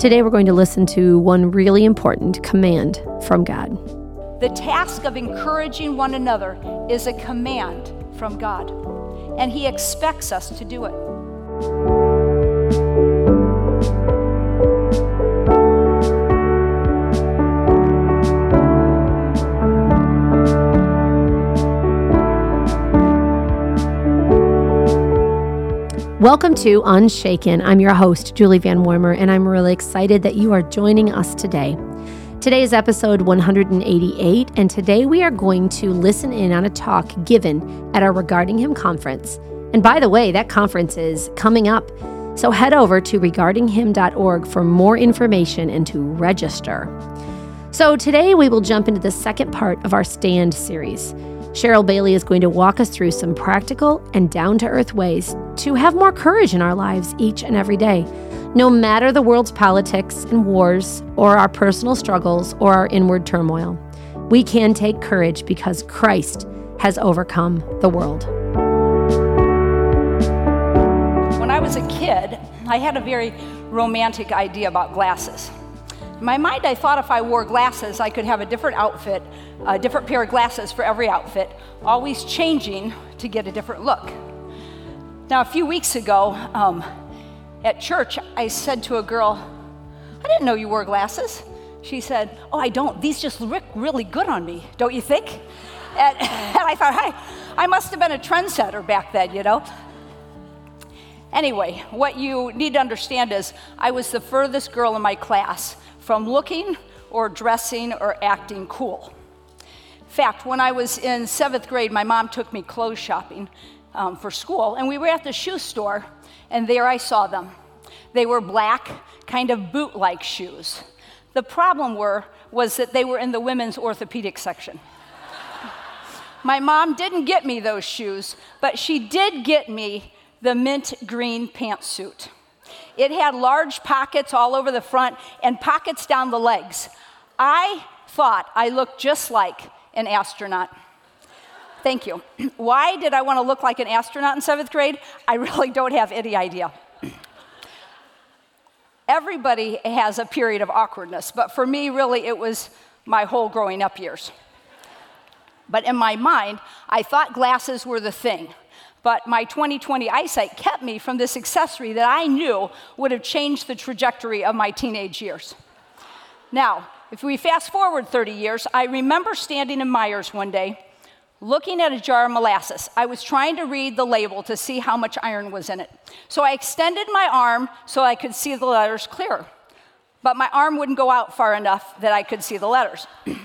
Today we're going to listen to one really important command from God. The task of encouraging one another is a command from God, and He expects us to do it. Welcome to Unshaken. I'm your host, Julie Van Warmer, and I'm really excited that you are joining us today. Today is episode 188, and today we are going to listen in on a talk given at our Regarding Him conference. And by the way, that conference is coming up. So head over to regardinghim.org for more information and to register. So today we will jump into the second part of our Stand series. Cheryl Bayly is going to walk us through some practical and down to earth ways to have more courage in our lives each and every day. No matter the world's politics and wars, or our personal struggles, or our inward turmoil, we can take courage because Christ has overcome the world. When I was a kid, I had a very romantic idea about glasses. My mind, I thought if I wore glasses, I could have a different outfit, a different pair of glasses for every outfit, always changing to get a different look. Now, a few weeks ago um, at church, I said to a girl, I didn't know you wore glasses. She said, Oh, I don't. These just look really good on me, don't you think? And, and I thought, Hi, I must have been a trendsetter back then, you know? Anyway, what you need to understand is I was the furthest girl in my class from looking or dressing or acting cool. In fact, when I was in seventh grade, my mom took me clothes shopping um, for school, and we were at the shoe store, and there I saw them. They were black, kind of boot like shoes. The problem were, was that they were in the women's orthopedic section. my mom didn't get me those shoes, but she did get me the mint green pantsuit. It had large pockets all over the front and pockets down the legs. I thought I looked just like an astronaut. Thank you. Why did I want to look like an astronaut in seventh grade? I really don't have any idea. Everybody has a period of awkwardness, but for me, really, it was my whole growing up years. But in my mind, I thought glasses were the thing. But my 2020 eyesight kept me from this accessory that I knew would have changed the trajectory of my teenage years. Now, if we fast forward 30 years, I remember standing in Meijers one day looking at a jar of molasses. I was trying to read the label to see how much iron was in it. So I extended my arm so I could see the letters clearer. But my arm wouldn't go out far enough that I could see the letters.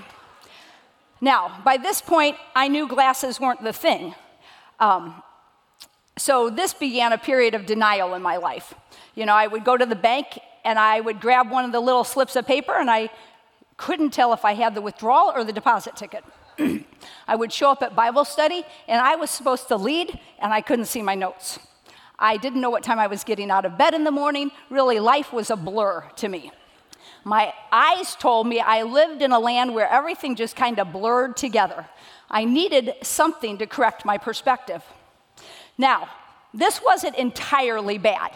now, by this point, I knew glasses weren't the thing. Um, so this began a period of denial in my life. You know, I would go to the bank and I would grab one of the little slips of paper and I couldn't tell if I had the withdrawal or the deposit ticket. I would show up at Bible study and I was supposed to lead and I couldn't see my notes. I didn't know what time I was getting out of bed in the morning. Really, life was a blur to me. My eyes told me I lived in a land where everything just kind of blurred together. I needed something to correct my perspective. Now, this wasn't entirely bad.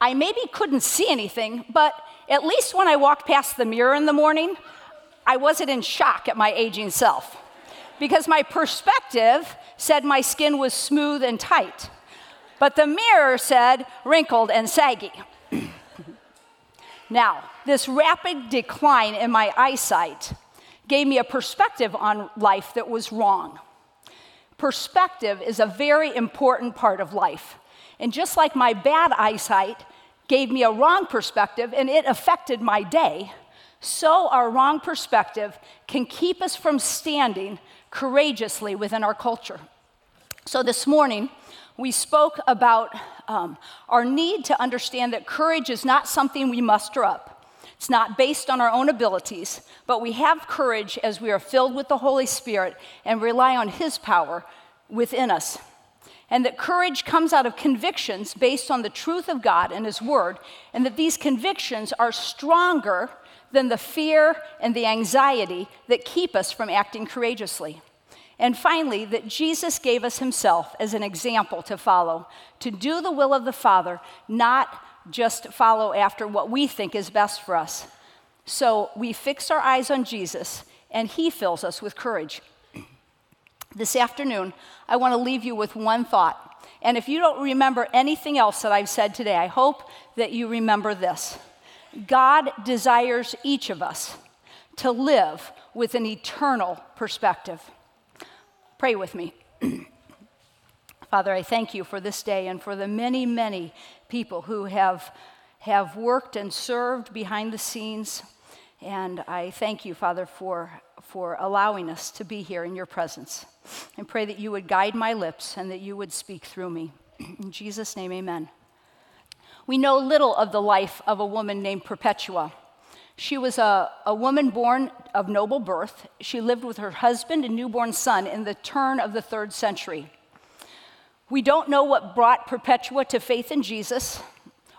I maybe couldn't see anything, but at least when I walked past the mirror in the morning, I wasn't in shock at my aging self. Because my perspective said my skin was smooth and tight, but the mirror said wrinkled and saggy. now, this rapid decline in my eyesight gave me a perspective on life that was wrong perspective is a very important part of life. And just like my bad eyesight gave me a wrong perspective and it affected my day, so our wrong perspective can keep us from standing courageously within our culture. So this morning, we spoke about um, our need to understand that courage is not something we muster up. It's not based on our own abilities, but we have courage as we are filled with the Holy Spirit and rely on His power within us. And that courage comes out of convictions based on the truth of God and His Word, and that these convictions are stronger than the fear and the anxiety that keep us from acting courageously. And finally, that Jesus gave us Himself as an example to follow, to do the will of the Father, not just follow after what we think is best for us. So we fix our eyes on Jesus, and He fills us with courage. This afternoon, I want to leave you with one thought. And if you don't remember anything else that I've said today, I hope that you remember this. God desires each of us to live with an eternal perspective. Pray with me. Father, I thank you for this day and for the many, many people who have, have worked and served behind the scenes. And I thank you, Father, for, for allowing us to be here in your presence. And pray that you would guide my lips and that you would speak through me. In Jesus' name, amen. We know little of the life of a woman named Perpetua. She was a, a woman born of noble birth. She lived with her husband and newborn son in the turn of the third century. We don't know what brought Perpetua to faith in Jesus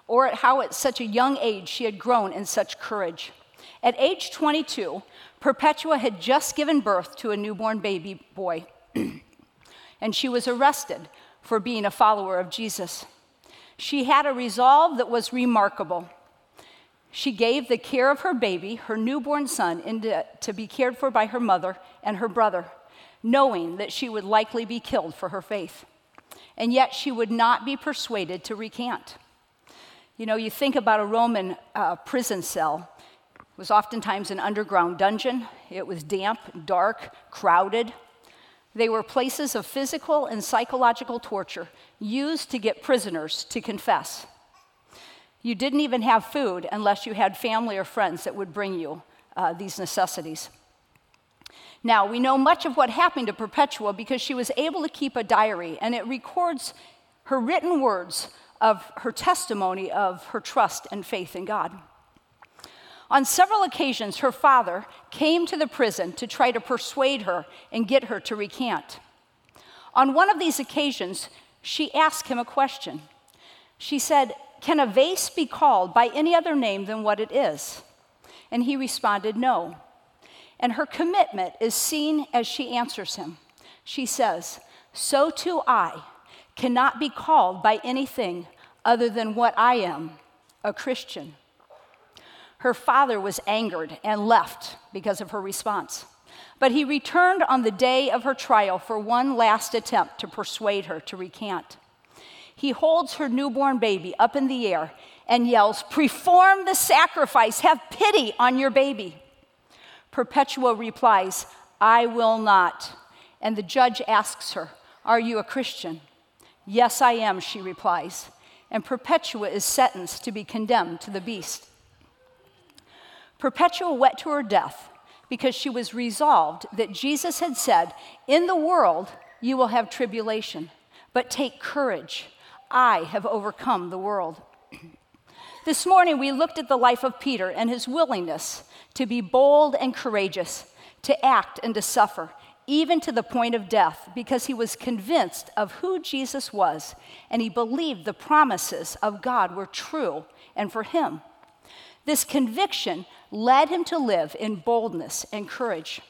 or at how at such a young age she had grown in such courage. At age 22, Perpetua had just given birth to a newborn baby boy, and she was arrested for being a follower of Jesus. She had a resolve that was remarkable. She gave the care of her baby, her newborn son, into, to be cared for by her mother and her brother, knowing that she would likely be killed for her faith. And yet she would not be persuaded to recant. You know, you think about a Roman uh, prison cell. It was oftentimes an underground dungeon. It was damp, dark, crowded. They were places of physical and psychological torture used to get prisoners to confess. You didn't even have food unless you had family or friends that would bring you uh, these necessities. Now, we know much of what happened to Perpetua because she was able to keep a diary, and it records her written words of her testimony of her trust and faith in God. On several occasions, her father came to the prison to try to persuade her and get her to recant. On one of these occasions, she asked him a question. She said, can a vase be called by any other name than what it is? And he responded, No. And her commitment is seen as she answers him. She says, So too I cannot be called by anything other than what I am, a Christian. Her father was angered and left because of her response. But he returned on the day of her trial for one last attempt to persuade her to recant he holds her newborn baby up in the air and yells, Perform the sacrifice, have pity on your baby. Perpetua replies, I will not. And the judge asks her, Are you a Christian? Yes, I am, she replies. And Perpetua is sentenced to be condemned to the beast. Perpetua went to her death because she was resolved that Jesus had said, In the world you will have tribulation, but take courage. I have overcome the world. this morning, we looked at the life of Peter and his willingness to be bold and courageous, to act and to suffer, even to the point of death, because he was convinced of who Jesus was and he believed the promises of God were true and for him. This conviction led him to live in boldness and courage.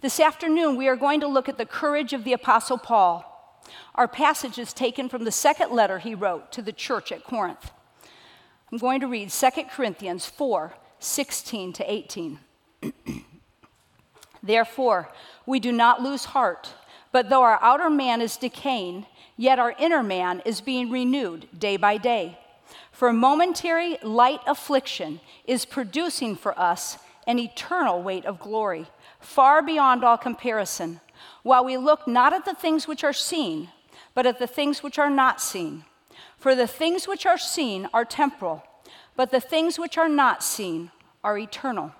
This afternoon, we are going to look at the courage of the Apostle Paul our passage is taken from the second letter he wrote to the church at Corinth. I'm going to read 2 Corinthians 4 16 to 18. Therefore, we do not lose heart, but though our outer man is decaying, yet our inner man is being renewed day by day. For momentary light affliction is producing for us an eternal weight of glory, far beyond all comparison, while we look not at the things which are seen but at the things which are not seen. For the things which are seen are temporal, but the things which are not seen are eternal.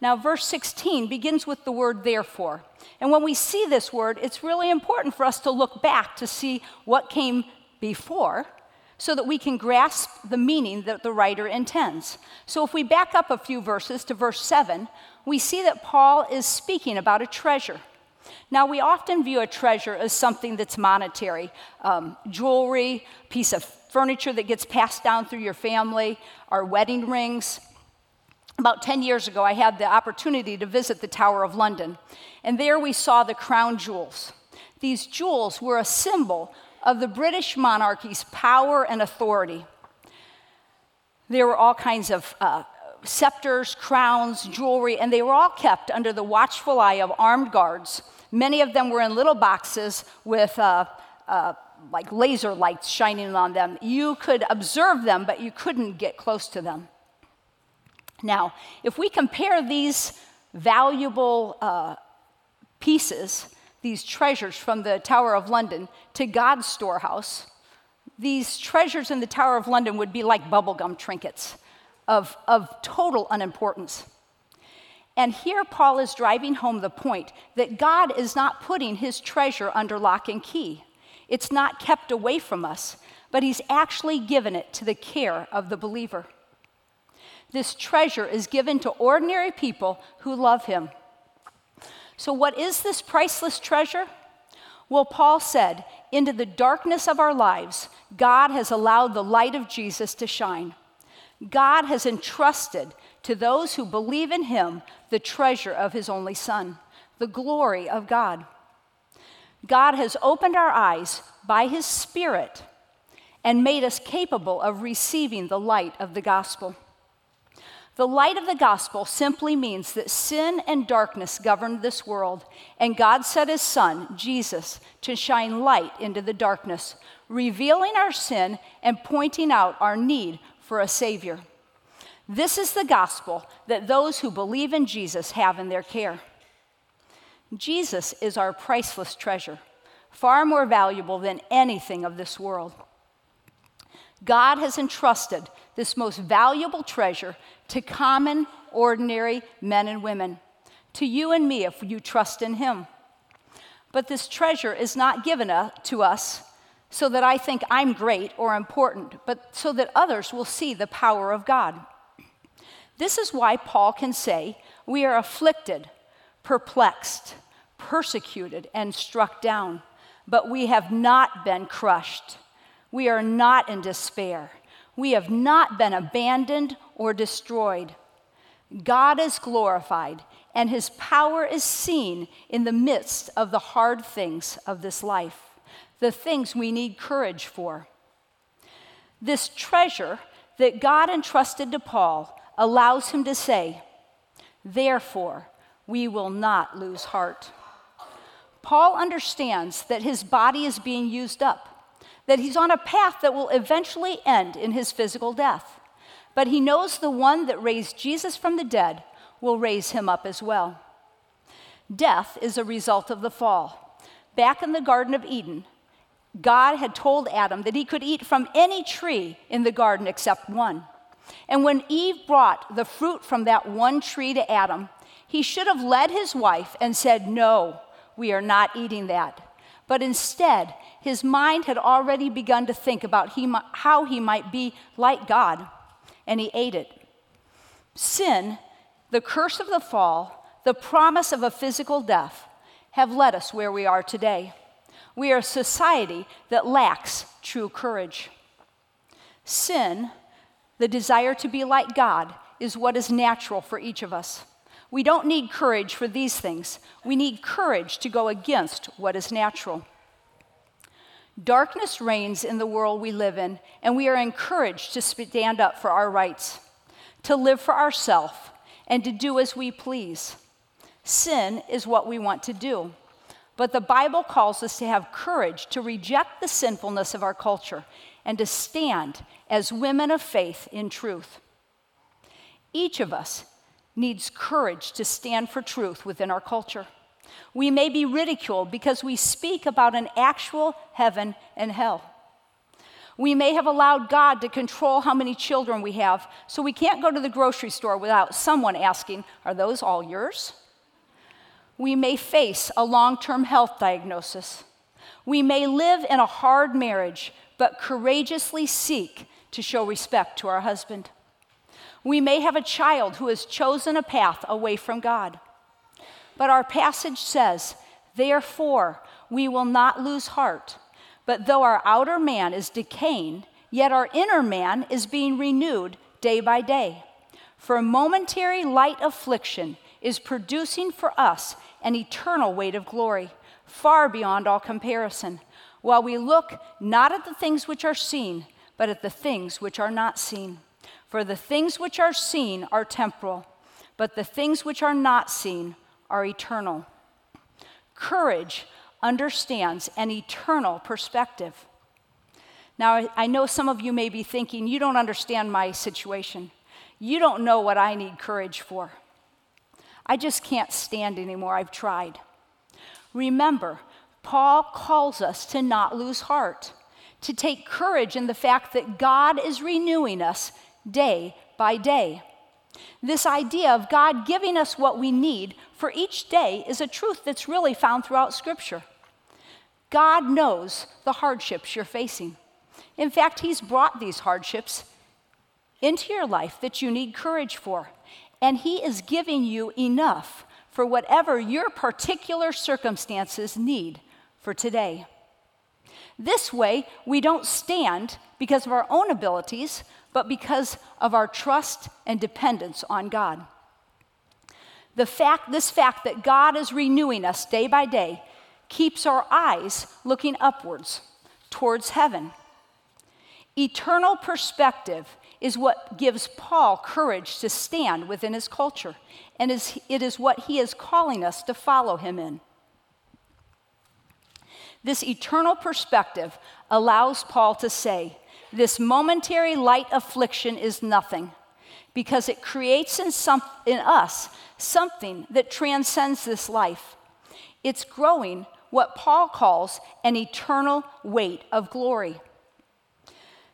Now, verse 16 begins with the word therefore. And when we see this word, it's really important for us to look back to see what came before so that we can grasp the meaning that the writer intends. So, if we back up a few verses to verse 7, we see that Paul is speaking about a treasure. Now, we often view a treasure as something that's monetary um, jewelry, piece of furniture that gets passed down through your family, our wedding rings. About 10 years ago, I had the opportunity to visit the Tower of London, and there we saw the crown jewels. These jewels were a symbol of the British monarchy's power and authority. There were all kinds of uh, scepters, crowns, jewelry, and they were all kept under the watchful eye of armed guards. Many of them were in little boxes with uh, uh, like laser lights shining on them. You could observe them, but you couldn't get close to them. Now, if we compare these valuable uh, pieces, these treasures from the Tower of London, to God's storehouse, these treasures in the Tower of London would be like bubblegum trinkets of, of total unimportance. And here Paul is driving home the point that God is not putting his treasure under lock and key. It's not kept away from us, but he's actually given it to the care of the believer. This treasure is given to ordinary people who love him. So, what is this priceless treasure? Well, Paul said, Into the darkness of our lives, God has allowed the light of Jesus to shine. God has entrusted to those who believe in him the treasure of his only Son, the glory of God. God has opened our eyes by his Spirit and made us capable of receiving the light of the gospel. The light of the gospel simply means that sin and darkness governed this world, and God sent his son, Jesus, to shine light into the darkness, revealing our sin and pointing out our need for a Savior. This is the gospel that those who believe in Jesus have in their care. Jesus is our priceless treasure, far more valuable than anything of this world. God has entrusted this most valuable treasure to common, ordinary men and women, to you and me if you trust in Him. But this treasure is not given to us so that I think I'm great or important, but so that others will see the power of God. This is why Paul can say, We are afflicted, perplexed, persecuted, and struck down, but we have not been crushed. We are not in despair. We have not been abandoned or destroyed. God is glorified, and his power is seen in the midst of the hard things of this life, the things we need courage for. This treasure that God entrusted to Paul allows him to say, Therefore, we will not lose heart. Paul understands that his body is being used up that he's on a path that will eventually end in his physical death. But he knows the one that raised Jesus from the dead will raise him up as well. Death is a result of the fall. Back in the Garden of Eden, God had told Adam that he could eat from any tree in the garden except one. And when Eve brought the fruit from that one tree to Adam, he should have led his wife and said, No, we are not eating that. But instead, his mind had already begun to think about he, how he might be like God, and he ate it. Sin, the curse of the fall, the promise of a physical death, have led us where we are today. We are a society that lacks true courage. Sin, the desire to be like God, is what is natural for each of us. We don't need courage for these things. We need courage to go against what is natural. Darkness reigns in the world we live in, and we are encouraged to stand up for our rights, to live for ourselves, and to do as we please. Sin is what we want to do. But the Bible calls us to have courage to reject the sinfulness of our culture and to stand as women of faith in truth. Each of us needs courage to stand for truth within our culture. We may be ridiculed because we speak about an actual heaven and hell. We may have allowed God to control how many children we have, so we can't go to the grocery store without someone asking, Are those all yours? We may face a long term health diagnosis. We may live in a hard marriage, but courageously seek to show respect to our husband. We may have a child who has chosen a path away from God. But our passage says, Therefore, we will not lose heart. But though our outer man is decaying, yet our inner man is being renewed day by day. For momentary light affliction is producing for us an eternal weight of glory, far beyond all comparison, while we look not at the things which are seen, but at the things which are not seen. For the things which are seen are temporal, but the things which are not seen are eternal. Courage understands an eternal perspective. Now, I know some of you may be thinking, you don't understand my situation. You don't know what I need courage for. I just can't stand anymore. I've tried. Remember, Paul calls us to not lose heart, to take courage in the fact that God is renewing us day by day. This idea of God giving us what we need for each day is a truth that's really found throughout Scripture. God knows the hardships you're facing. In fact, He's brought these hardships into your life that you need courage for, and He is giving you enough for whatever your particular circumstances need for today. This way, we don't stand because of our own abilities, but because of our trust and dependence on God. The fact, this fact that God is renewing us day by day keeps our eyes looking upwards towards heaven. Eternal perspective is what gives Paul courage to stand within his culture, and is, it is what he is calling us to follow him in. This eternal perspective allows Paul to say, This momentary light affliction is nothing, because it creates in, some, in us something that transcends this life. It's growing what Paul calls an eternal weight of glory.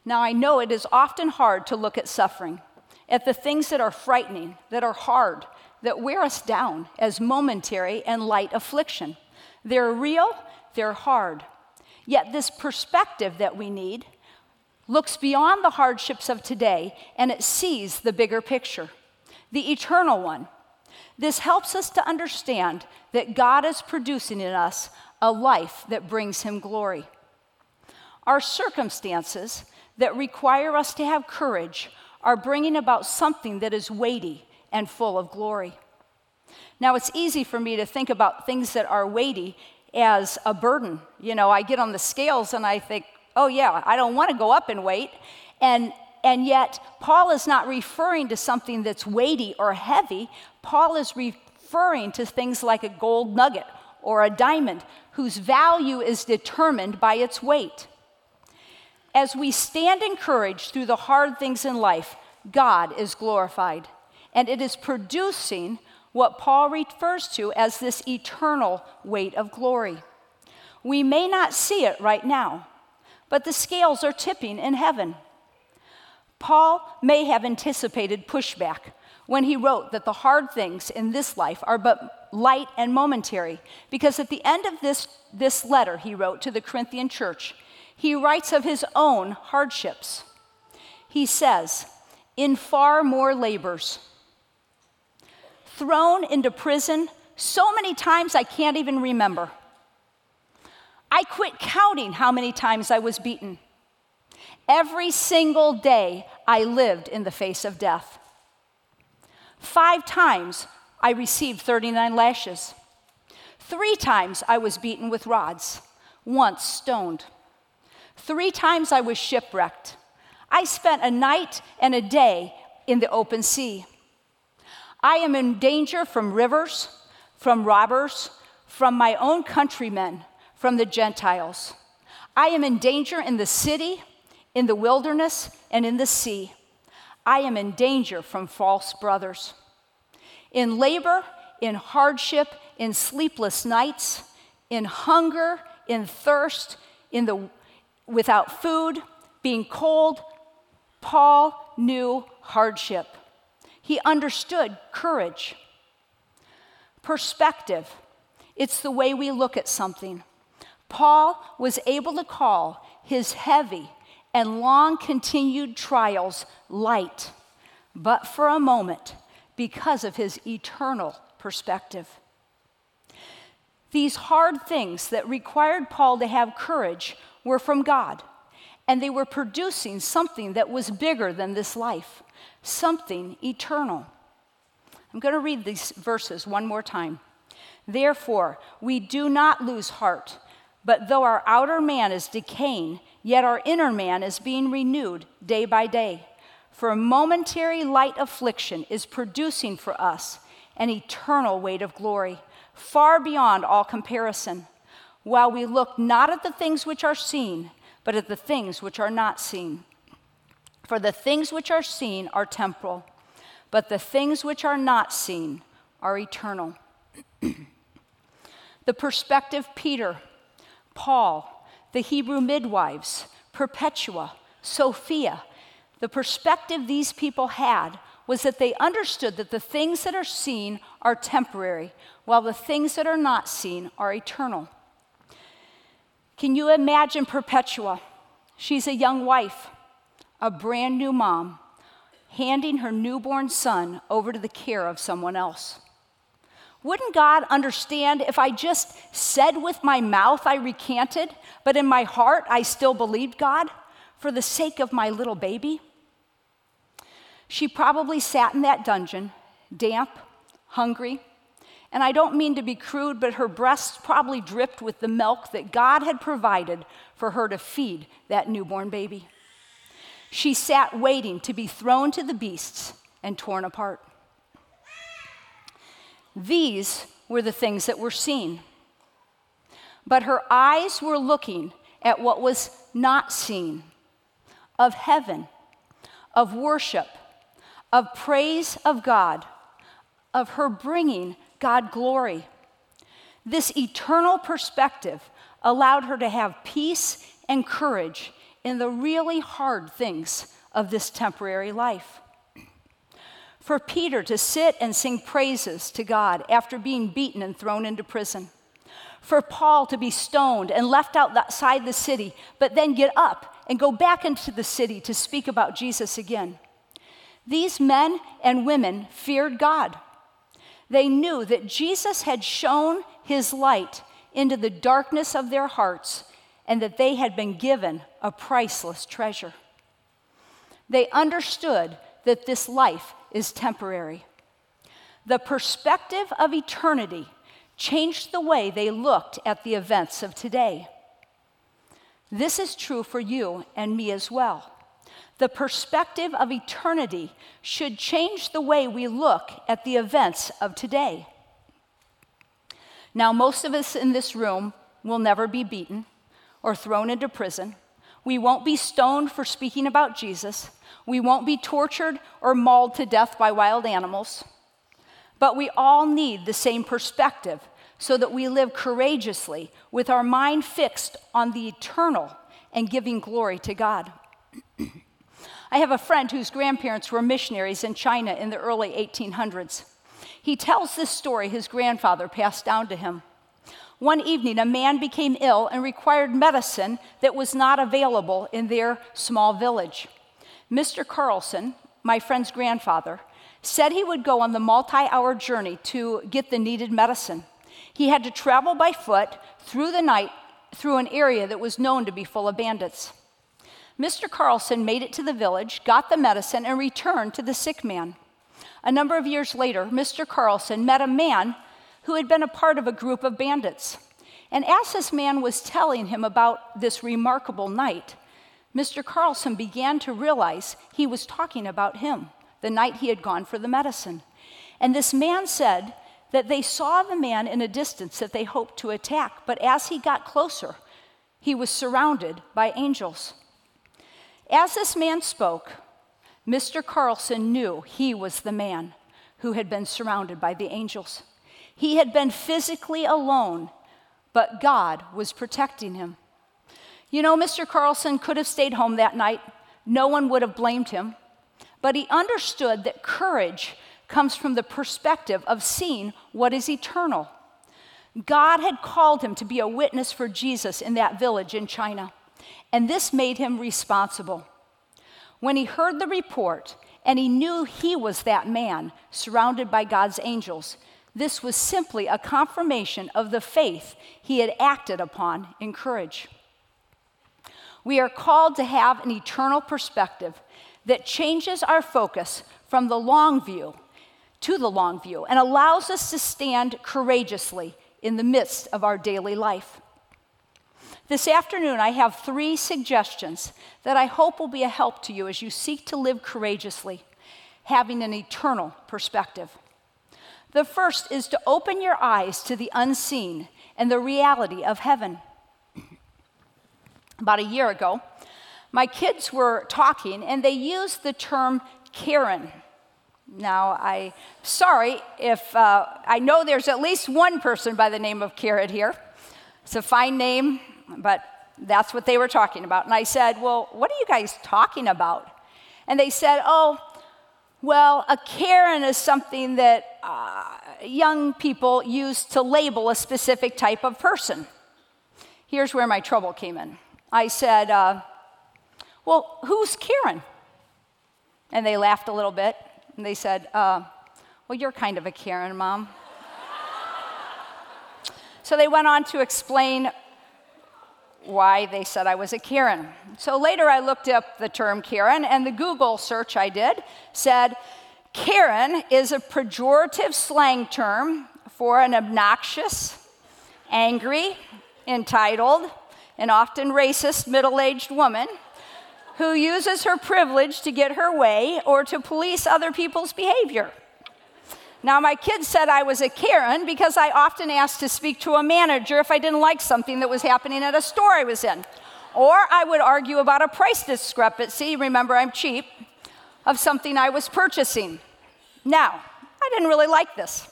Now, I know it is often hard to look at suffering, at the things that are frightening, that are hard, that wear us down as momentary and light affliction. They're real they're hard. Yet, this perspective that we need looks beyond the hardships of today and it sees the bigger picture, the eternal one. This helps us to understand that God is producing in us a life that brings Him glory. Our circumstances that require us to have courage are bringing about something that is weighty and full of glory. Now, it's easy for me to think about things that are weighty as a burden. You know, I get on the scales and I think, oh, yeah, I don't want to go up in weight. And, and yet, Paul is not referring to something that's weighty or heavy. Paul is referring to things like a gold nugget or a diamond whose value is determined by its weight. As we stand encouraged through the hard things in life, God is glorified. And it is producing what Paul refers to as this eternal weight of glory. We may not see it right now, but the scales are tipping in heaven. Paul may have anticipated pushback when he wrote that the hard things in this life are but light and momentary, because at the end of this, this letter he wrote to the Corinthian church, he writes of his own hardships. He says, In far more labors, thrown into prison so many times I can't even remember. I quit counting how many times I was beaten. Every single day I lived in the face of death. Five times I received 39 lashes. Three times I was beaten with rods, once stoned. Three times I was shipwrecked. I spent a night and a day in the open sea. I am in danger from rivers, from robbers, from my own countrymen, from the Gentiles. I am in danger in the city, in the wilderness, and in the sea. I am in danger from false brothers. In labor, in hardship, in sleepless nights, in hunger, in thirst, in the without food, being cold, Paul knew hardship. He understood courage. Perspective, it's the way we look at something. Paul was able to call his heavy and long continued trials light, but for a moment, because of his eternal perspective. These hard things that required Paul to have courage were from God, and they were producing something that was bigger than this life something eternal. I'm going to read these verses one more time. Therefore, we do not lose heart, but though our outer man is decaying, yet our inner man is being renewed day by day. For a momentary light affliction is producing for us an eternal weight of glory, far beyond all comparison, while we look not at the things which are seen, but at the things which are not seen. For the things which are seen are temporal, but the things which are not seen are eternal. the perspective Peter, Paul, the Hebrew midwives, Perpetua, Sophia, the perspective these people had was that they understood that the things that are seen are temporary, while the things that are not seen are eternal. Can you imagine Perpetua? She's a young wife, a brand new mom, handing her newborn son over to the care of someone else. Wouldn't God understand if I just said with my mouth I recanted, but in my heart I still believed God for the sake of my little baby? She probably sat in that dungeon, damp, hungry, and I don't mean to be crude, but her breasts probably dripped with the milk that God had provided for her to feed that newborn baby. She sat waiting to be thrown to the beasts and torn apart. These were the things that were seen. But her eyes were looking at what was not seen of heaven, of worship, of praise of God, of her bringing God glory. This eternal perspective allowed her to have peace and courage in the really hard things of this temporary life. For Peter to sit and sing praises to God after being beaten and thrown into prison. For Paul to be stoned and left outside the city, but then get up and go back into the city to speak about Jesus again. These men and women feared God. They knew that Jesus had shown his light into the darkness of their hearts and that they had been given a priceless treasure. They understood that this life is temporary. The perspective of eternity changed the way they looked at the events of today. This is true for you and me as well. The perspective of eternity should change the way we look at the events of today. Now, most of us in this room will never be beaten or thrown into prison. We won't be stoned for speaking about Jesus. We won't be tortured or mauled to death by wild animals. But we all need the same perspective so that we live courageously with our mind fixed on the eternal and giving glory to God. I have a friend whose grandparents were missionaries in China in the early 1800s. He tells this story his grandfather passed down to him. One evening, a man became ill and required medicine that was not available in their small village. Mr. Carlson, my friend's grandfather, said he would go on the multi hour journey to get the needed medicine. He had to travel by foot through the night through an area that was known to be full of bandits. Mr. Carlson made it to the village, got the medicine, and returned to the sick man. A number of years later, Mr. Carlson met a man who had been a part of a group of bandits. And as this man was telling him about this remarkable night, Mr. Carlson began to realize he was talking about him, the night he had gone for the medicine. And this man said that they saw the man in a distance that they hoped to attack, but as he got closer, he was surrounded by angels. As this man spoke, Mr. Carlson knew he was the man who had been surrounded by the angels. He had been physically alone, but God was protecting him. You know, Mr. Carlson could have stayed home that night. No one would have blamed him. But he understood that courage comes from the perspective of seeing what is eternal. God had called him to be a witness for Jesus in that village in China and this made him responsible. When he heard the report and he knew he was that man surrounded by God's angels, this was simply a confirmation of the faith he had acted upon in courage. We are called to have an eternal perspective that changes our focus from the long view to the long view and allows us to stand courageously in the midst of our daily life. This afternoon, I have three suggestions that I hope will be a help to you as you seek to live courageously, having an eternal perspective. The first is to open your eyes to the unseen and the reality of heaven. About a year ago, my kids were talking and they used the term Karen. Now, I'm sorry if uh, I know there's at least one person by the name of Karen here. It's a fine name, but that's what they were talking about. And I said, Well, what are you guys talking about? And they said, Oh, well, a Karen is something that uh, young people use to label a specific type of person. Here's where my trouble came in. I said, uh, Well, who's Karen? And they laughed a little bit and they said, uh, Well, you're kind of a Karen, Mom. so they went on to explain why they said I was a Karen. So later I looked up the term Karen, and the Google search I did said Karen is a pejorative slang term for an obnoxious, angry, entitled, and often racist middle aged woman who uses her privilege to get her way or to police other people's behavior. Now, my kids said I was a Karen because I often asked to speak to a manager if I didn't like something that was happening at a store I was in. Or I would argue about a price discrepancy, remember I'm cheap, of something I was purchasing. Now, I didn't really like this.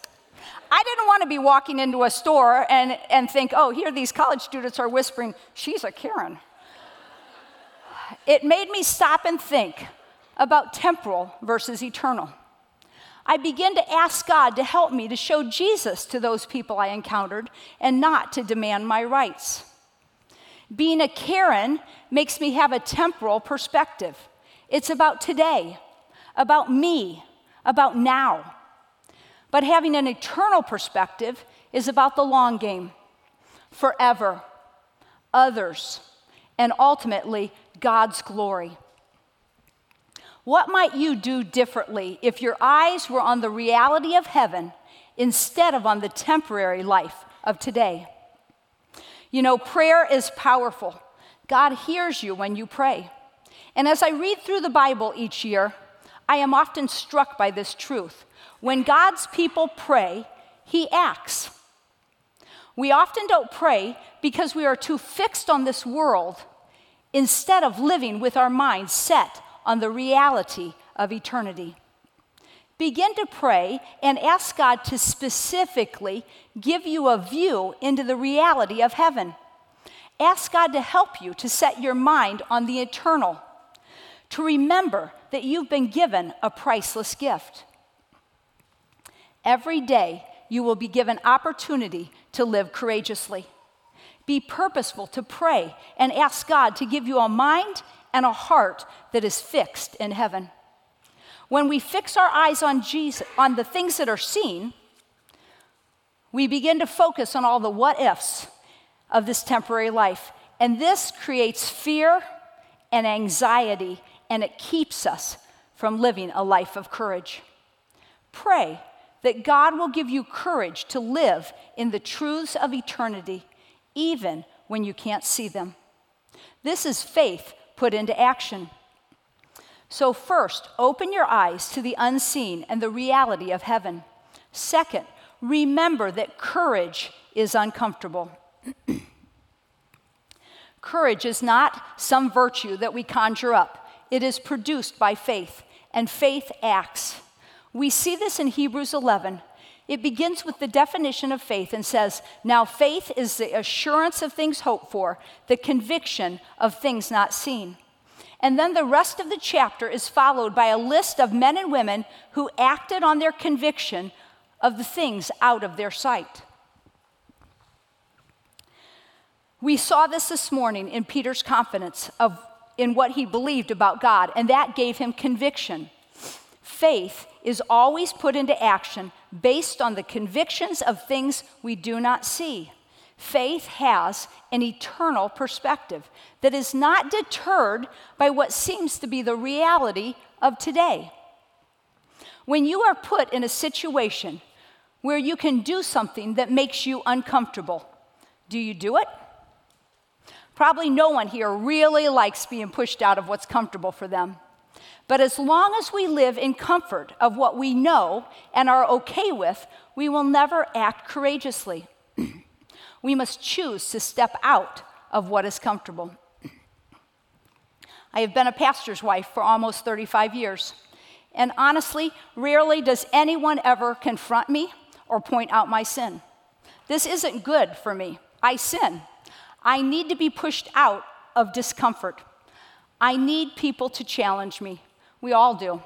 I didn't want to be walking into a store and, and think, oh, here these college students are whispering, she's a Karen. It made me stop and think about temporal versus eternal. I began to ask God to help me to show Jesus to those people I encountered and not to demand my rights. Being a Karen makes me have a temporal perspective. It's about today, about me, about now. But having an eternal perspective is about the long game, forever, others, and ultimately God's glory. What might you do differently if your eyes were on the reality of heaven instead of on the temporary life of today? You know, prayer is powerful. God hears you when you pray. And as I read through the Bible each year, I am often struck by this truth. When God's people pray, He acts. We often don't pray because we are too fixed on this world instead of living with our minds set on the reality of eternity. Begin to pray and ask God to specifically give you a view into the reality of heaven. Ask God to help you to set your mind on the eternal, to remember that you've been given a priceless gift. Every day, you will be given opportunity to live courageously. Be purposeful to pray and ask God to give you a mind and a heart that is fixed in heaven. When we fix our eyes on Jesus, on the things that are seen, we begin to focus on all the what ifs of this temporary life. And this creates fear and anxiety, and it keeps us from living a life of courage. Pray that God will give you courage to live in the truths of eternity, even when you can't see them. This is faith put into action. So, first, open your eyes to the unseen and the reality of heaven. Second, remember that courage is uncomfortable. courage is not some virtue that we conjure up, it is produced by faith, and faith acts. We see this in Hebrews 11. It begins with the definition of faith and says, Now faith is the assurance of things hoped for, the conviction of things not seen. And then the rest of the chapter is followed by a list of men and women who acted on their conviction of the things out of their sight. We saw this this morning in Peter's confidence of in what he believed about God, and that gave him conviction. Faith is always put into action based on the convictions of things we do not see. Faith has an eternal perspective that is not deterred by what seems to be the reality of today. When you are put in a situation where you can do something that makes you uncomfortable, do you do it? Probably no one here really likes being pushed out of what's comfortable for them. But as long as we live in comfort of what we know and are okay with, we will never act courageously. we must choose to step out of what is comfortable. I have been a pastor's wife for almost 35 years. And honestly, rarely does anyone ever confront me or point out my sin. This isn't good for me. I sin. I need to be pushed out of discomfort. I need people to challenge me. We all do.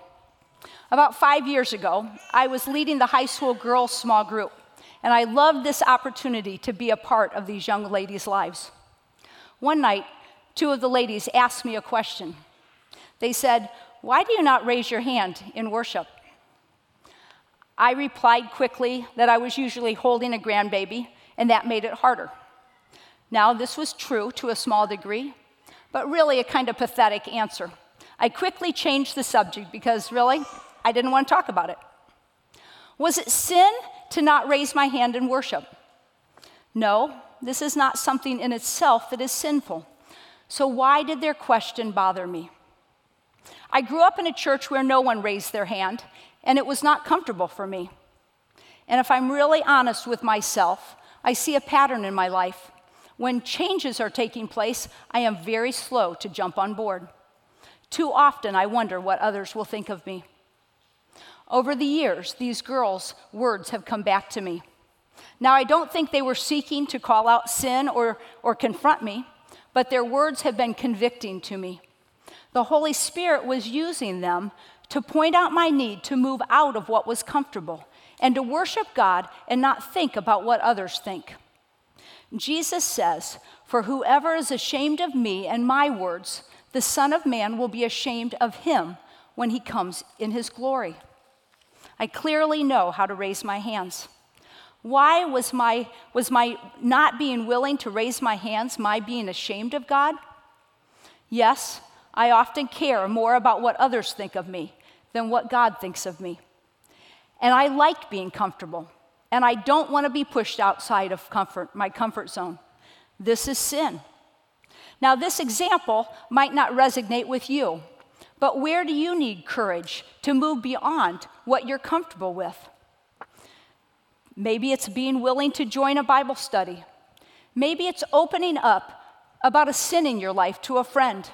About five years ago, I was leading the high school girls' small group, and I loved this opportunity to be a part of these young ladies' lives. One night, two of the ladies asked me a question. They said, Why do you not raise your hand in worship? I replied quickly that I was usually holding a grandbaby, and that made it harder. Now, this was true to a small degree, but really a kind of pathetic answer. I quickly changed the subject because really, I didn't want to talk about it. Was it sin to not raise my hand in worship? No, this is not something in itself that is sinful. So, why did their question bother me? I grew up in a church where no one raised their hand, and it was not comfortable for me. And if I'm really honest with myself, I see a pattern in my life. When changes are taking place, I am very slow to jump on board. Too often, I wonder what others will think of me. Over the years, these girls' words have come back to me. Now, I don't think they were seeking to call out sin or, or confront me, but their words have been convicting to me. The Holy Spirit was using them to point out my need to move out of what was comfortable and to worship God and not think about what others think. Jesus says, For whoever is ashamed of me and my words, the Son of Man will be ashamed of him when he comes in his glory. I clearly know how to raise my hands. Why was my, was my not being willing to raise my hands my being ashamed of God? Yes, I often care more about what others think of me than what God thinks of me. And I like being comfortable, and I don't want to be pushed outside of comfort, my comfort zone. This is sin. Now, this example might not resonate with you, but where do you need courage to move beyond what you're comfortable with? Maybe it's being willing to join a Bible study. Maybe it's opening up about a sin in your life to a friend.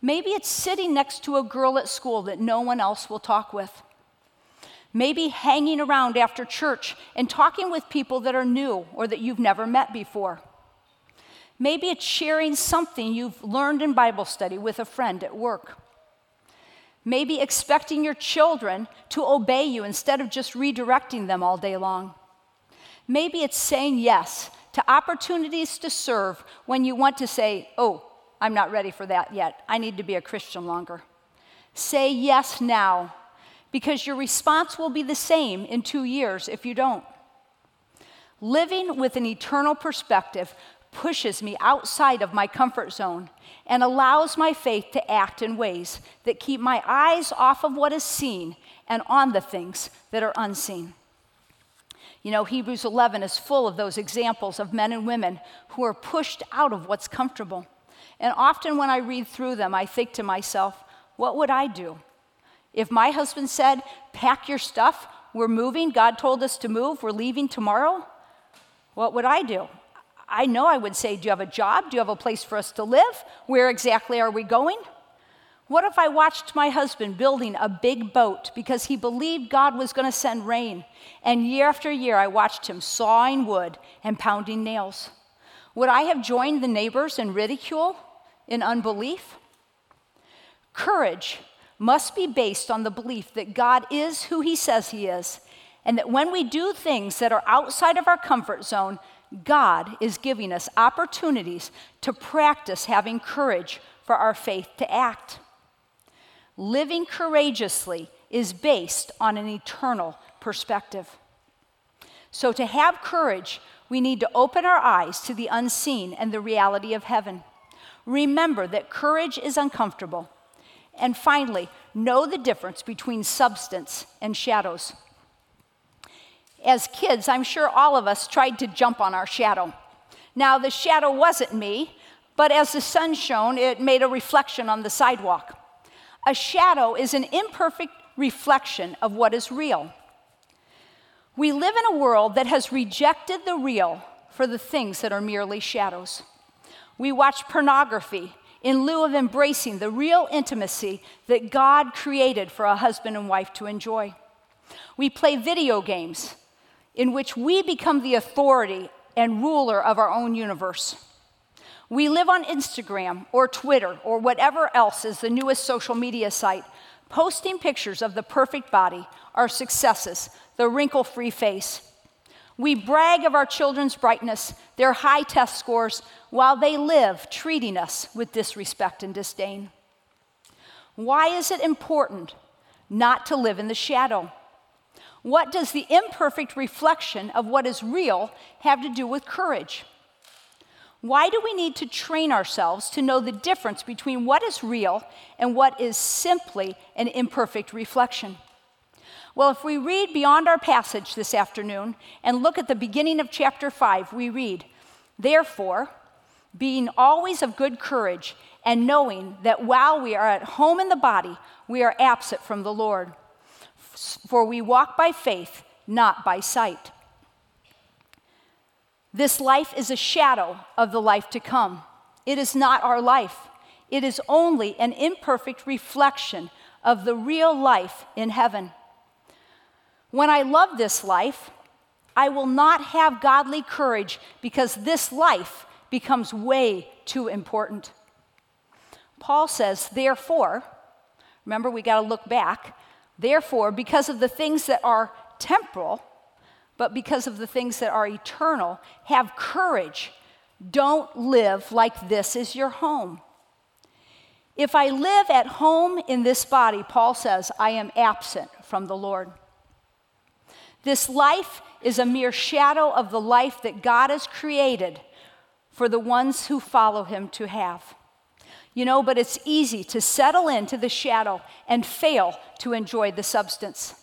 Maybe it's sitting next to a girl at school that no one else will talk with. Maybe hanging around after church and talking with people that are new or that you've never met before. Maybe it's sharing something you've learned in Bible study with a friend at work. Maybe expecting your children to obey you instead of just redirecting them all day long. Maybe it's saying yes to opportunities to serve when you want to say, oh, I'm not ready for that yet. I need to be a Christian longer. Say yes now, because your response will be the same in two years if you don't. Living with an eternal perspective pushes me outside of my comfort zone and allows my faith to act in ways that keep my eyes off of what is seen and on the things that are unseen. You know, Hebrews 11 is full of those examples of men and women who are pushed out of what's comfortable. And often when I read through them, I think to myself, what would I do? If my husband said, Pack your stuff, we're moving, God told us to move, we're leaving tomorrow, what would I do? I know I would say, Do you have a job? Do you have a place for us to live? Where exactly are we going? What if I watched my husband building a big boat because he believed God was going to send rain, and year after year I watched him sawing wood and pounding nails? Would I have joined the neighbors in ridicule, in unbelief? Courage must be based on the belief that God is who he says he is, and that when we do things that are outside of our comfort zone, God is giving us opportunities to practice having courage for our faith to act. Living courageously is based on an eternal perspective. So, to have courage, we need to open our eyes to the unseen and the reality of heaven. Remember that courage is uncomfortable. And finally, know the difference between substance and shadows as kids, I'm sure all of us tried to jump on our shadow. Now, the shadow wasn't me, but as the sun shone, it made a reflection on the sidewalk. A shadow is an imperfect reflection of what is real. We live in a world that has rejected the real for the things that are merely shadows. We watch pornography in lieu of embracing the real intimacy that God created for a husband and wife to enjoy. We play video games in which we become the authority and ruler of our own universe. We live on Instagram or Twitter or whatever else is the newest social media site, posting pictures of the perfect body, our successes, the wrinkle free face. We brag of our children's brightness, their high test scores, while they live treating us with disrespect and disdain. Why is it important not to live in the shadow? What does the imperfect reflection of what is real have to do with courage? Why do we need to train ourselves to know the difference between what is real and what is simply an imperfect reflection? Well, if we read beyond our passage this afternoon and look at the beginning of chapter 5, we read, Therefore, being always of good courage and knowing that while we are at home in the body, we are absent from the Lord. For we walk by faith, not by sight. This life is a shadow of the life to come. It is not our life. It is only an imperfect reflection of the real life in heaven. When I love this life, I will not have godly courage because this life becomes way too important. Paul says, therefore, remember we got to look back, therefore, because of the things that are temporal, but because of the things that are eternal, have courage. Don't live like this is your home. If I live at home in this body, Paul says, I am absent from the Lord. This life is a mere shadow of the life that God has created for the ones who follow him to have. You know, but it's easy to settle into the shadow and fail to enjoy the substance.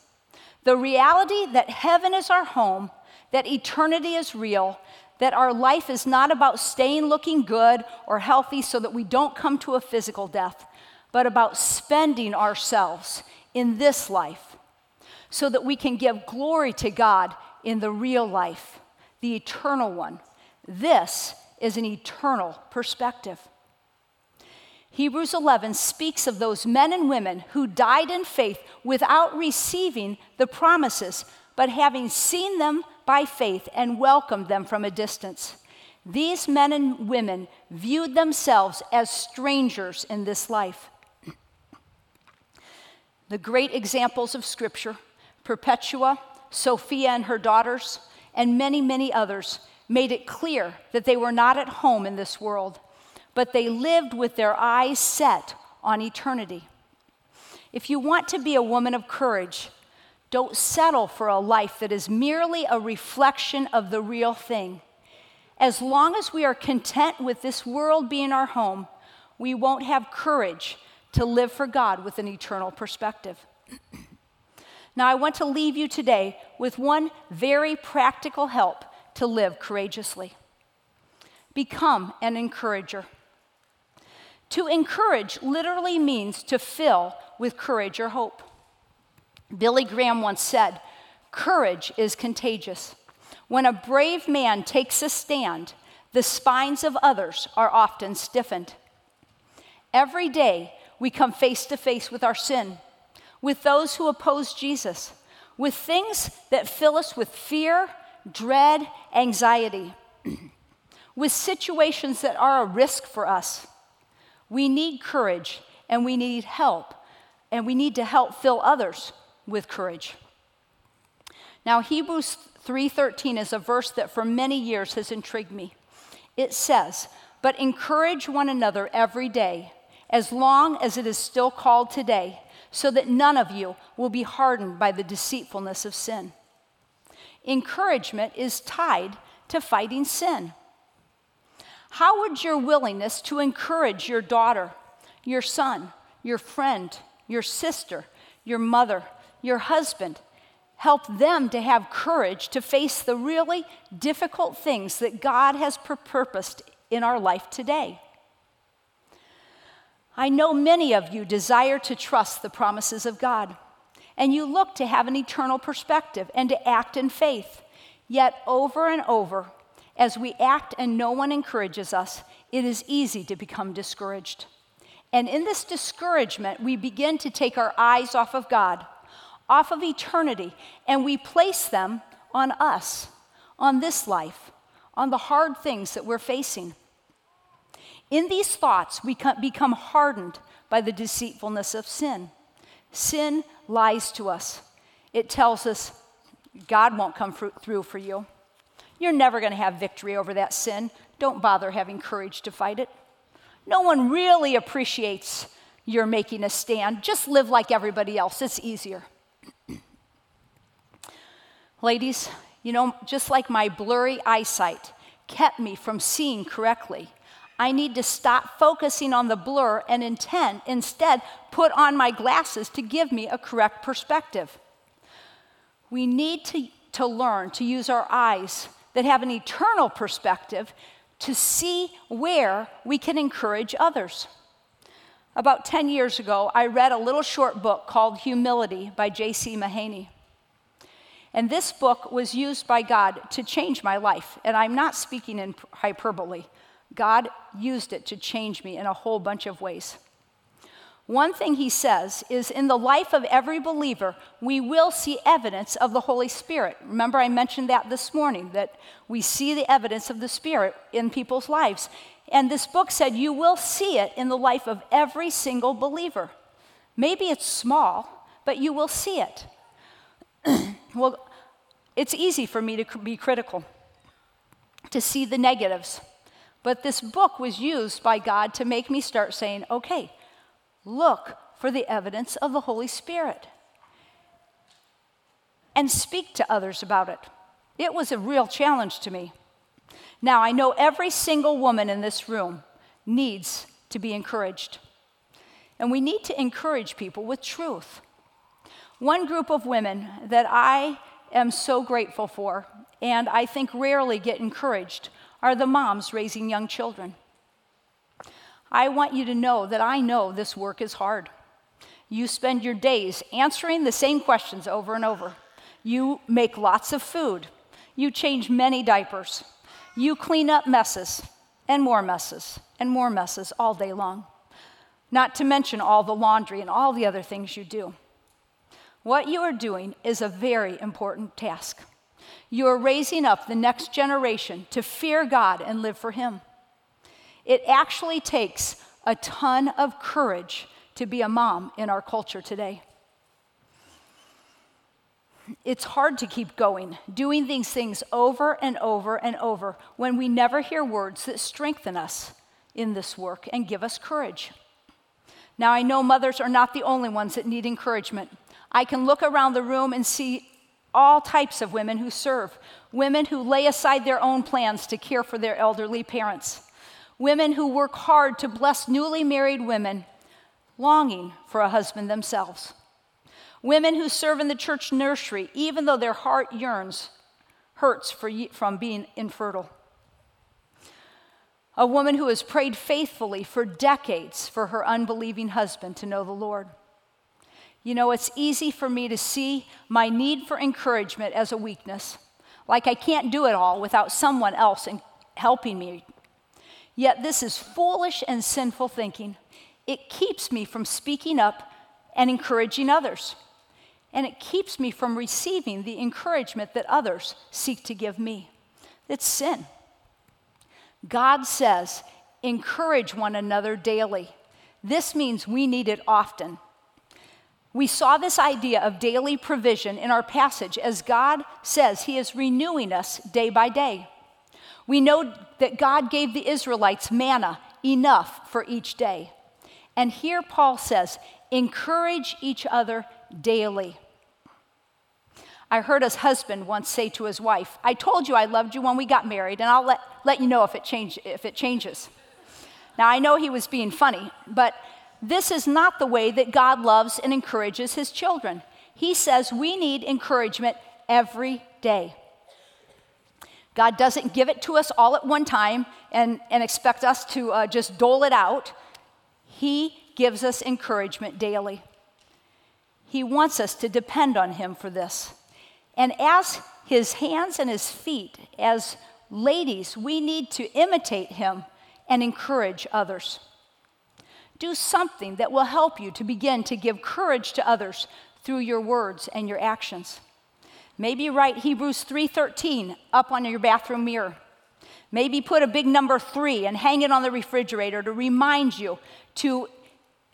The reality that heaven is our home, that eternity is real, that our life is not about staying looking good or healthy so that we don't come to a physical death, but about spending ourselves in this life so that we can give glory to God in the real life, the eternal one. This is an eternal perspective. Hebrews 11 speaks of those men and women who died in faith without receiving the promises, but having seen them by faith and welcomed them from a distance. These men and women viewed themselves as strangers in this life. The great examples of Scripture, Perpetua, Sophia and her daughters, and many, many others, made it clear that they were not at home in this world but they lived with their eyes set on eternity. If you want to be a woman of courage, don't settle for a life that is merely a reflection of the real thing. As long as we are content with this world being our home, we won't have courage to live for God with an eternal perspective. Now, I want to leave you today with one very practical help to live courageously become an encourager. To encourage literally means to fill with courage or hope. Billy Graham once said, Courage is contagious. When a brave man takes a stand, the spines of others are often stiffened. Every day, we come face to face with our sin, with those who oppose Jesus, with things that fill us with fear, dread, anxiety, with situations that are a risk for us. We need courage and we need help, and we need to help fill others with courage. Now, Hebrews 3:13 is a verse that for many years has intrigued me. It says, "But encourage one another every day, as long as it is still called today, so that none of you will be hardened by the deceitfulness of sin." Encouragement is tied to fighting sin. How would your willingness to encourage your daughter, your son, your friend, your sister, your mother, your husband, help them to have courage to face the really difficult things that God has purposed in our life today? I know many of you desire to trust the promises of God, and you look to have an eternal perspective and to act in faith. Yet, over and over, as we act and no one encourages us, it is easy to become discouraged. And in this discouragement, we begin to take our eyes off of God, off of eternity, and we place them on us, on this life, on the hard things that we're facing. In these thoughts, we become hardened by the deceitfulness of sin. Sin lies to us. It tells us God won't come through for you. You're never going to have victory over that sin. Don't bother having courage to fight it. No one really appreciates your making a stand. Just live like everybody else, it's easier. Ladies, you know, just like my blurry eyesight kept me from seeing correctly, I need to stop focusing on the blur and intent, instead, put on my glasses to give me a correct perspective. We need to, to learn to use our eyes that have an eternal perspective to see where we can encourage others. About 10 years ago, I read a little short book called Humility by J.C. Mahaney. And this book was used by God to change my life. And I'm not speaking in hyperbole. God used it to change me in a whole bunch of ways. One thing he says is in the life of every believer, we will see evidence of the Holy Spirit. Remember, I mentioned that this morning, that we see the evidence of the Spirit in people's lives. And this book said you will see it in the life of every single believer. Maybe it's small, but you will see it. well, it's easy for me to be critical, to see the negatives. But this book was used by God to make me start saying, okay, look for the evidence of the Holy Spirit and speak to others about it. It was a real challenge to me. Now, I know every single woman in this room needs to be encouraged. And we need to encourage people with truth. One group of women that I am so grateful for, and I think rarely get encouraged, are the moms raising young children. I want you to know that I know this work is hard. You spend your days answering the same questions over and over. You make lots of food. You change many diapers. You clean up messes and more messes and more messes all day long. Not to mention all the laundry and all the other things you do. What you are doing is a very important task. You are raising up the next generation to fear God and live for Him. It actually takes a ton of courage to be a mom in our culture today. It's hard to keep going, doing these things over and over and over when we never hear words that strengthen us in this work and give us courage. Now, I know mothers are not the only ones that need encouragement. I can look around the room and see all types of women who serve, women who lay aside their own plans to care for their elderly parents, women who work hard to bless newly married women longing for a husband themselves, women who serve in the church nursery even though their heart yearns, hurts for, from being infertile. A woman who has prayed faithfully for decades for her unbelieving husband to know the Lord you know, it's easy for me to see my need for encouragement as a weakness, like I can't do it all without someone else helping me. Yet this is foolish and sinful thinking. It keeps me from speaking up and encouraging others. And it keeps me from receiving the encouragement that others seek to give me. It's sin. God says, encourage one another daily. This means we need it often. We saw this idea of daily provision in our passage as God says He is renewing us day by day. We know that God gave the Israelites manna enough for each day. And here Paul says, encourage each other daily. I heard his husband once say to his wife, I told you I loved you when we got married, and I'll let, let you know if it, change, if it changes. Now, I know he was being funny, but this is not the way that God loves and encourages his children. He says we need encouragement every day. God doesn't give it to us all at one time and, and expect us to uh, just dole it out. He gives us encouragement daily. He wants us to depend on Him for this. And as His hands and His feet, as ladies, we need to imitate Him and encourage others. Do something that will help you to begin to give courage to others through your words and your actions. Maybe write Hebrews 3:13 up on your bathroom mirror. Maybe put a big number 3 and hang it on the refrigerator to remind you to,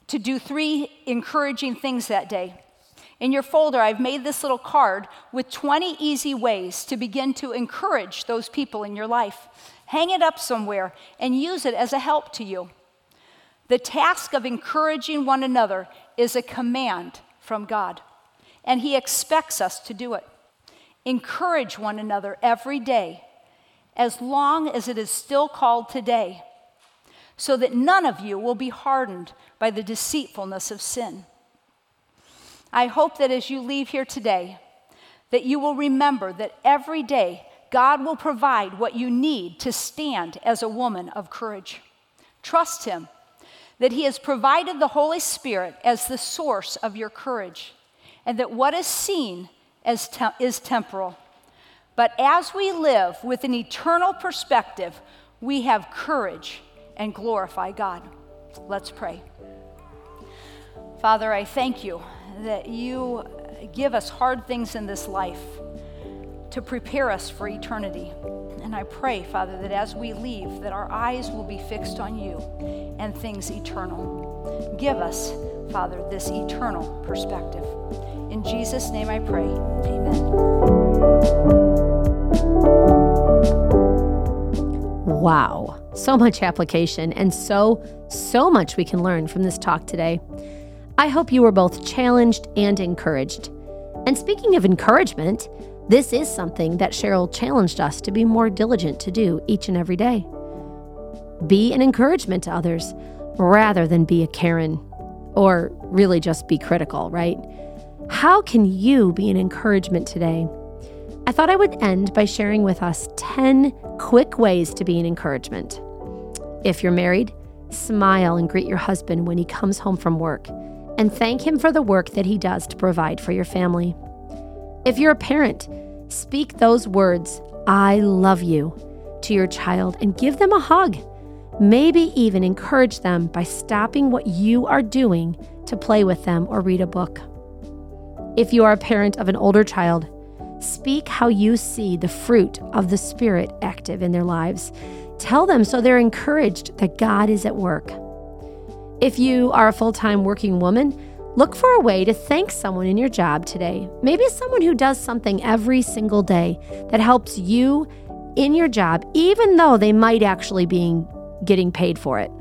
to do three encouraging things that day. In your folder, I've made this little card with 20 easy ways to begin to encourage those people in your life. Hang it up somewhere and use it as a help to you. The task of encouraging one another is a command from God, and He expects us to do it. Encourage one another every day, as long as it is still called today, so that none of you will be hardened by the deceitfulness of sin. I hope that as you leave here today, that you will remember that every day God will provide what you need to stand as a woman of courage. Trust Him that He has provided the Holy Spirit as the source of your courage, and that what is seen te- is temporal. But as we live with an eternal perspective, we have courage and glorify God. Let's pray. Father, I thank you that you give us hard things in this life to prepare us for eternity. And I pray, Father, that as we leave, that our eyes will be fixed on you and things eternal. Give us, Father, this eternal perspective. In Jesus' name I pray. Amen. Wow. So much application and so, so much we can learn from this talk today. I hope you were both challenged and encouraged. And speaking of encouragement, this is something that Cheryl challenged us to be more diligent to do each and every day. Be an encouragement to others rather than be a Karen or really just be critical, right? How can you be an encouragement today? I thought I would end by sharing with us 10 quick ways to be an encouragement. If you're married, smile and greet your husband when he comes home from work and thank him for the work that he does to provide for your family. If you're a parent, speak those words, I love you, to your child and give them a hug. Maybe even encourage them by stopping what you are doing to play with them or read a book. If you are a parent of an older child, speak how you see the fruit of the Spirit active in their lives. Tell them so they're encouraged that God is at work. If you are a full time working woman, Look for a way to thank someone in your job today. Maybe someone who does something every single day that helps you in your job, even though they might actually be getting paid for it.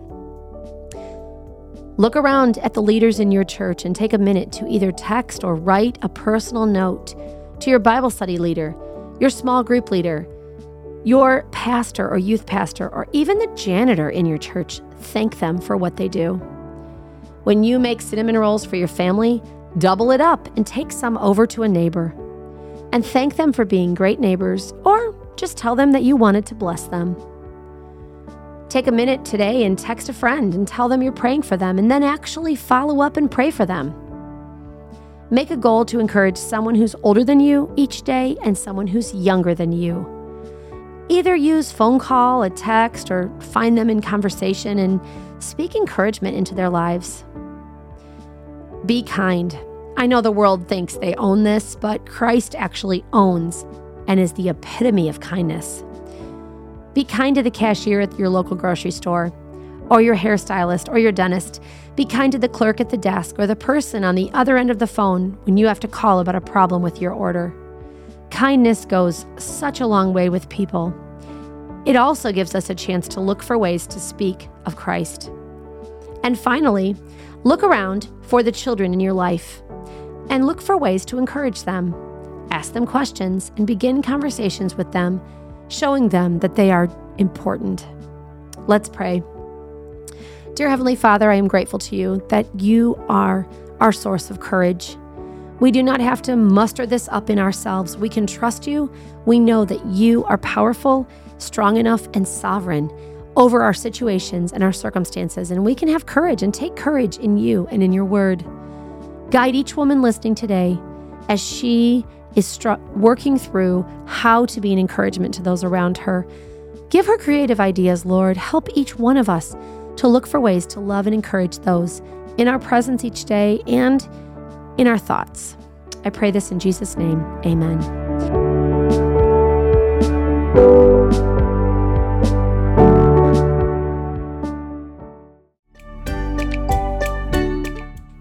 Look around at the leaders in your church and take a minute to either text or write a personal note to your Bible study leader, your small group leader, your pastor or youth pastor, or even the janitor in your church. Thank them for what they do. When you make cinnamon rolls for your family, double it up and take some over to a neighbor. And thank them for being great neighbors, or just tell them that you wanted to bless them. Take a minute today and text a friend and tell them you're praying for them, and then actually follow up and pray for them. Make a goal to encourage someone who's older than you each day and someone who's younger than you. Either use phone call, a text, or find them in conversation and speak encouragement into their lives. Be kind. I know the world thinks they own this, but Christ actually owns and is the epitome of kindness. Be kind to the cashier at your local grocery store, or your hairstylist, or your dentist. Be kind to the clerk at the desk, or the person on the other end of the phone when you have to call about a problem with your order. Kindness goes such a long way with people. It also gives us a chance to look for ways to speak of Christ. And finally, look around for the children in your life and look for ways to encourage them. Ask them questions and begin conversations with them, showing them that they are important. Let's pray. Dear Heavenly Father, I am grateful to you that you are our source of courage. We do not have to muster this up in ourselves. We can trust you. We know that you are powerful, strong enough, and sovereign over our situations and our circumstances, and we can have courage and take courage in you and in your word. Guide each woman listening today as she is stru- working through how to be an encouragement to those around her. Give her creative ideas, Lord. Help each one of us to look for ways to love and encourage those in our presence each day and in our thoughts. I pray this in Jesus' name. Amen.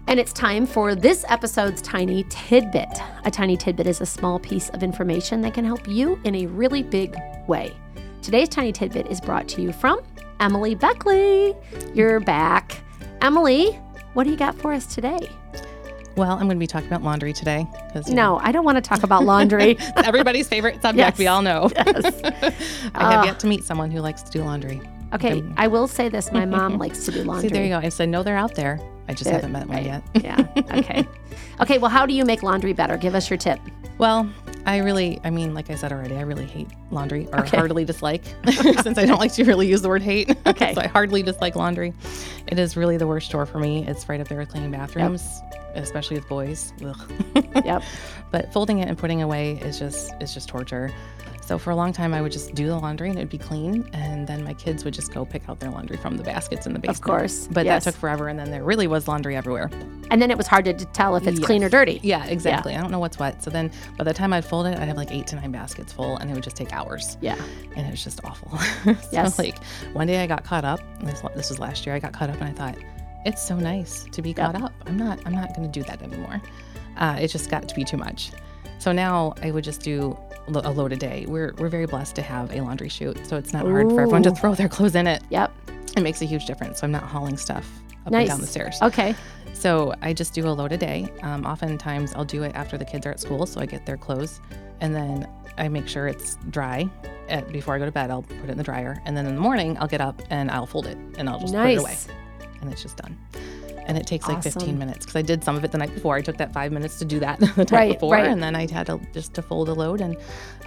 And it's time for this episode's tiny tidbit. A tiny tidbit is a small piece of information that can help you in a really big way. Today's tiny tidbit is brought to you from Emily Beckley. You're back. Emily, what do you got for us today? Well, I'm going to be talking about laundry today. Because no, I don't want to talk about laundry. everybody's favorite subject. Yes. We all know. Yes. I have uh, yet to meet someone who likes to do laundry. Okay, I will say this: my mom likes to do laundry. See, there you go. I said no, they're out there. I just haven't met one yet. yeah. Okay. Okay. Well, how do you make laundry better? Give us your tip. Well, I really, I mean, like I said already, I really hate laundry or okay. heartily dislike, since I don't like to really use the word hate. Okay. so I hardly dislike laundry. It is really the worst chore for me. It's right up there with cleaning bathrooms, yep. especially with boys. yep. But folding it and putting away is just is just torture. So for a long time, I would just do the laundry and it'd be clean, and then my kids would just go pick out their laundry from the baskets in the basement. Of course, but yes. that took forever, and then there really was laundry everywhere. And then it was hard to tell if it's yes. clean or dirty. Yeah, exactly. Yeah. I don't know what's what. So then by the time I'd fold it, I'd have like eight to nine baskets full, and it would just take hours. Yeah, and it was just awful. so yes. like one day I got caught up. This, this was last year. I got caught up, and I thought it's so nice to be caught yep. up. I'm not. I'm not going to do that anymore. Uh, it just got to be too much. So now I would just do a load a day. We're we're very blessed to have a laundry chute, so it's not Ooh. hard for everyone to throw their clothes in it. Yep. It makes a huge difference. So I'm not hauling stuff up nice. and down the stairs. Okay. So I just do a load a day. Um, oftentimes I'll do it after the kids are at school, so I get their clothes, and then I make sure it's dry. At, before I go to bed, I'll put it in the dryer, and then in the morning I'll get up and I'll fold it and I'll just nice. put it away, and it's just done and it takes like 15 minutes because I did some of it the night before. I took that five minutes to do that the night right, before, right. and then I had to just to fold a load. And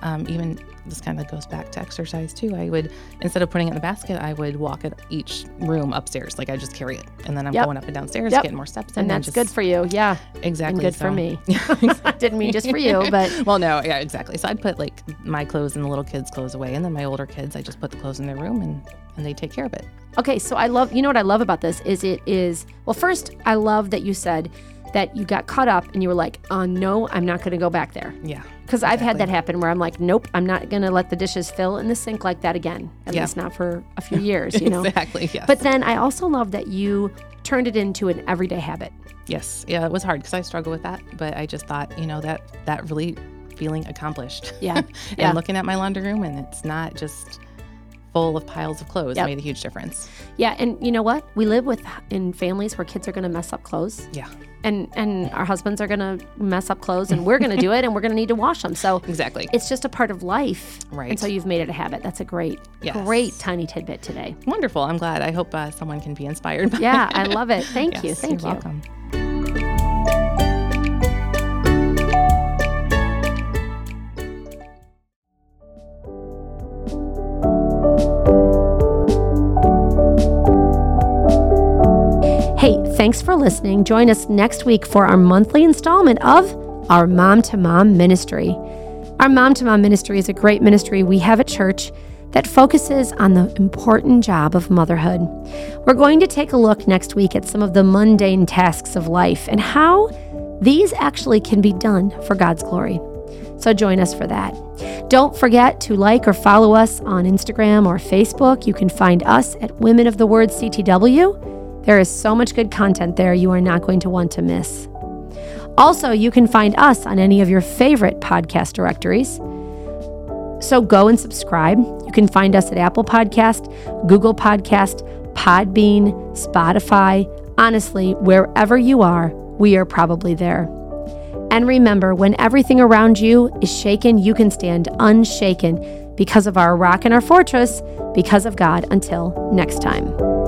um, even this kind of goes back to exercise too. I would instead of putting it in the basket, I would walk it each room upstairs. Like I just carry it, and then I'm yep. going up and downstairs, yep. getting more steps in. And that's and just, good for you, yeah. Exactly. And good so. for me. Didn't mean just for you, but well, no, yeah, exactly. So I'd put like my clothes and the little kids' clothes away, and then my older kids, I just put the clothes in their room and and they take care of it. Okay, so I love, you know what I love about this is it is, well, first, I love that you said that you got caught up and you were like, oh, no, I'm not going to go back there. Yeah. Because. I've had that happen where I'm like, nope, I'm not going to let the dishes fill in the sink like that again. At yeah. least not for a few years, you know? exactly, yes. But then I also love that you turned it into an everyday habit. Yes. Yeah, it was hard because I struggle with that. But I just thought, you know, that that really feeling accomplished. Yeah. and yeah. looking at my laundry room and it's not just full of piles of clothes yep. made a huge difference. Yeah, and you know what? We live with in families where kids are going to mess up clothes. Yeah. And and our husbands are going to mess up clothes and we're going to do it and we're going to need to wash them. So Exactly. It's just a part of life. Right. And so you've made it a habit. That's a great yes. great tiny tidbit today. Wonderful. I'm glad. I hope uh, someone can be inspired by Yeah, I love it. Thank yes, you. Thank you're you. welcome. Thanks for listening. Join us next week for our monthly installment of our Mom to Mom Ministry. Our Mom to Mom Ministry is a great ministry we have at church that focuses on the important job of motherhood. We're going to take a look next week at some of the mundane tasks of life and how these actually can be done for God's glory. So join us for that. Don't forget to like or follow us on Instagram or Facebook. You can find us at Women of the Word CTW. There is so much good content there you are not going to want to miss. Also, you can find us on any of your favorite podcast directories. So go and subscribe. You can find us at Apple Podcast, Google Podcast, Podbean, Spotify. Honestly, wherever you are, we are probably there. And remember, when everything around you is shaken, you can stand unshaken because of our rock and our fortress, because of God. Until next time.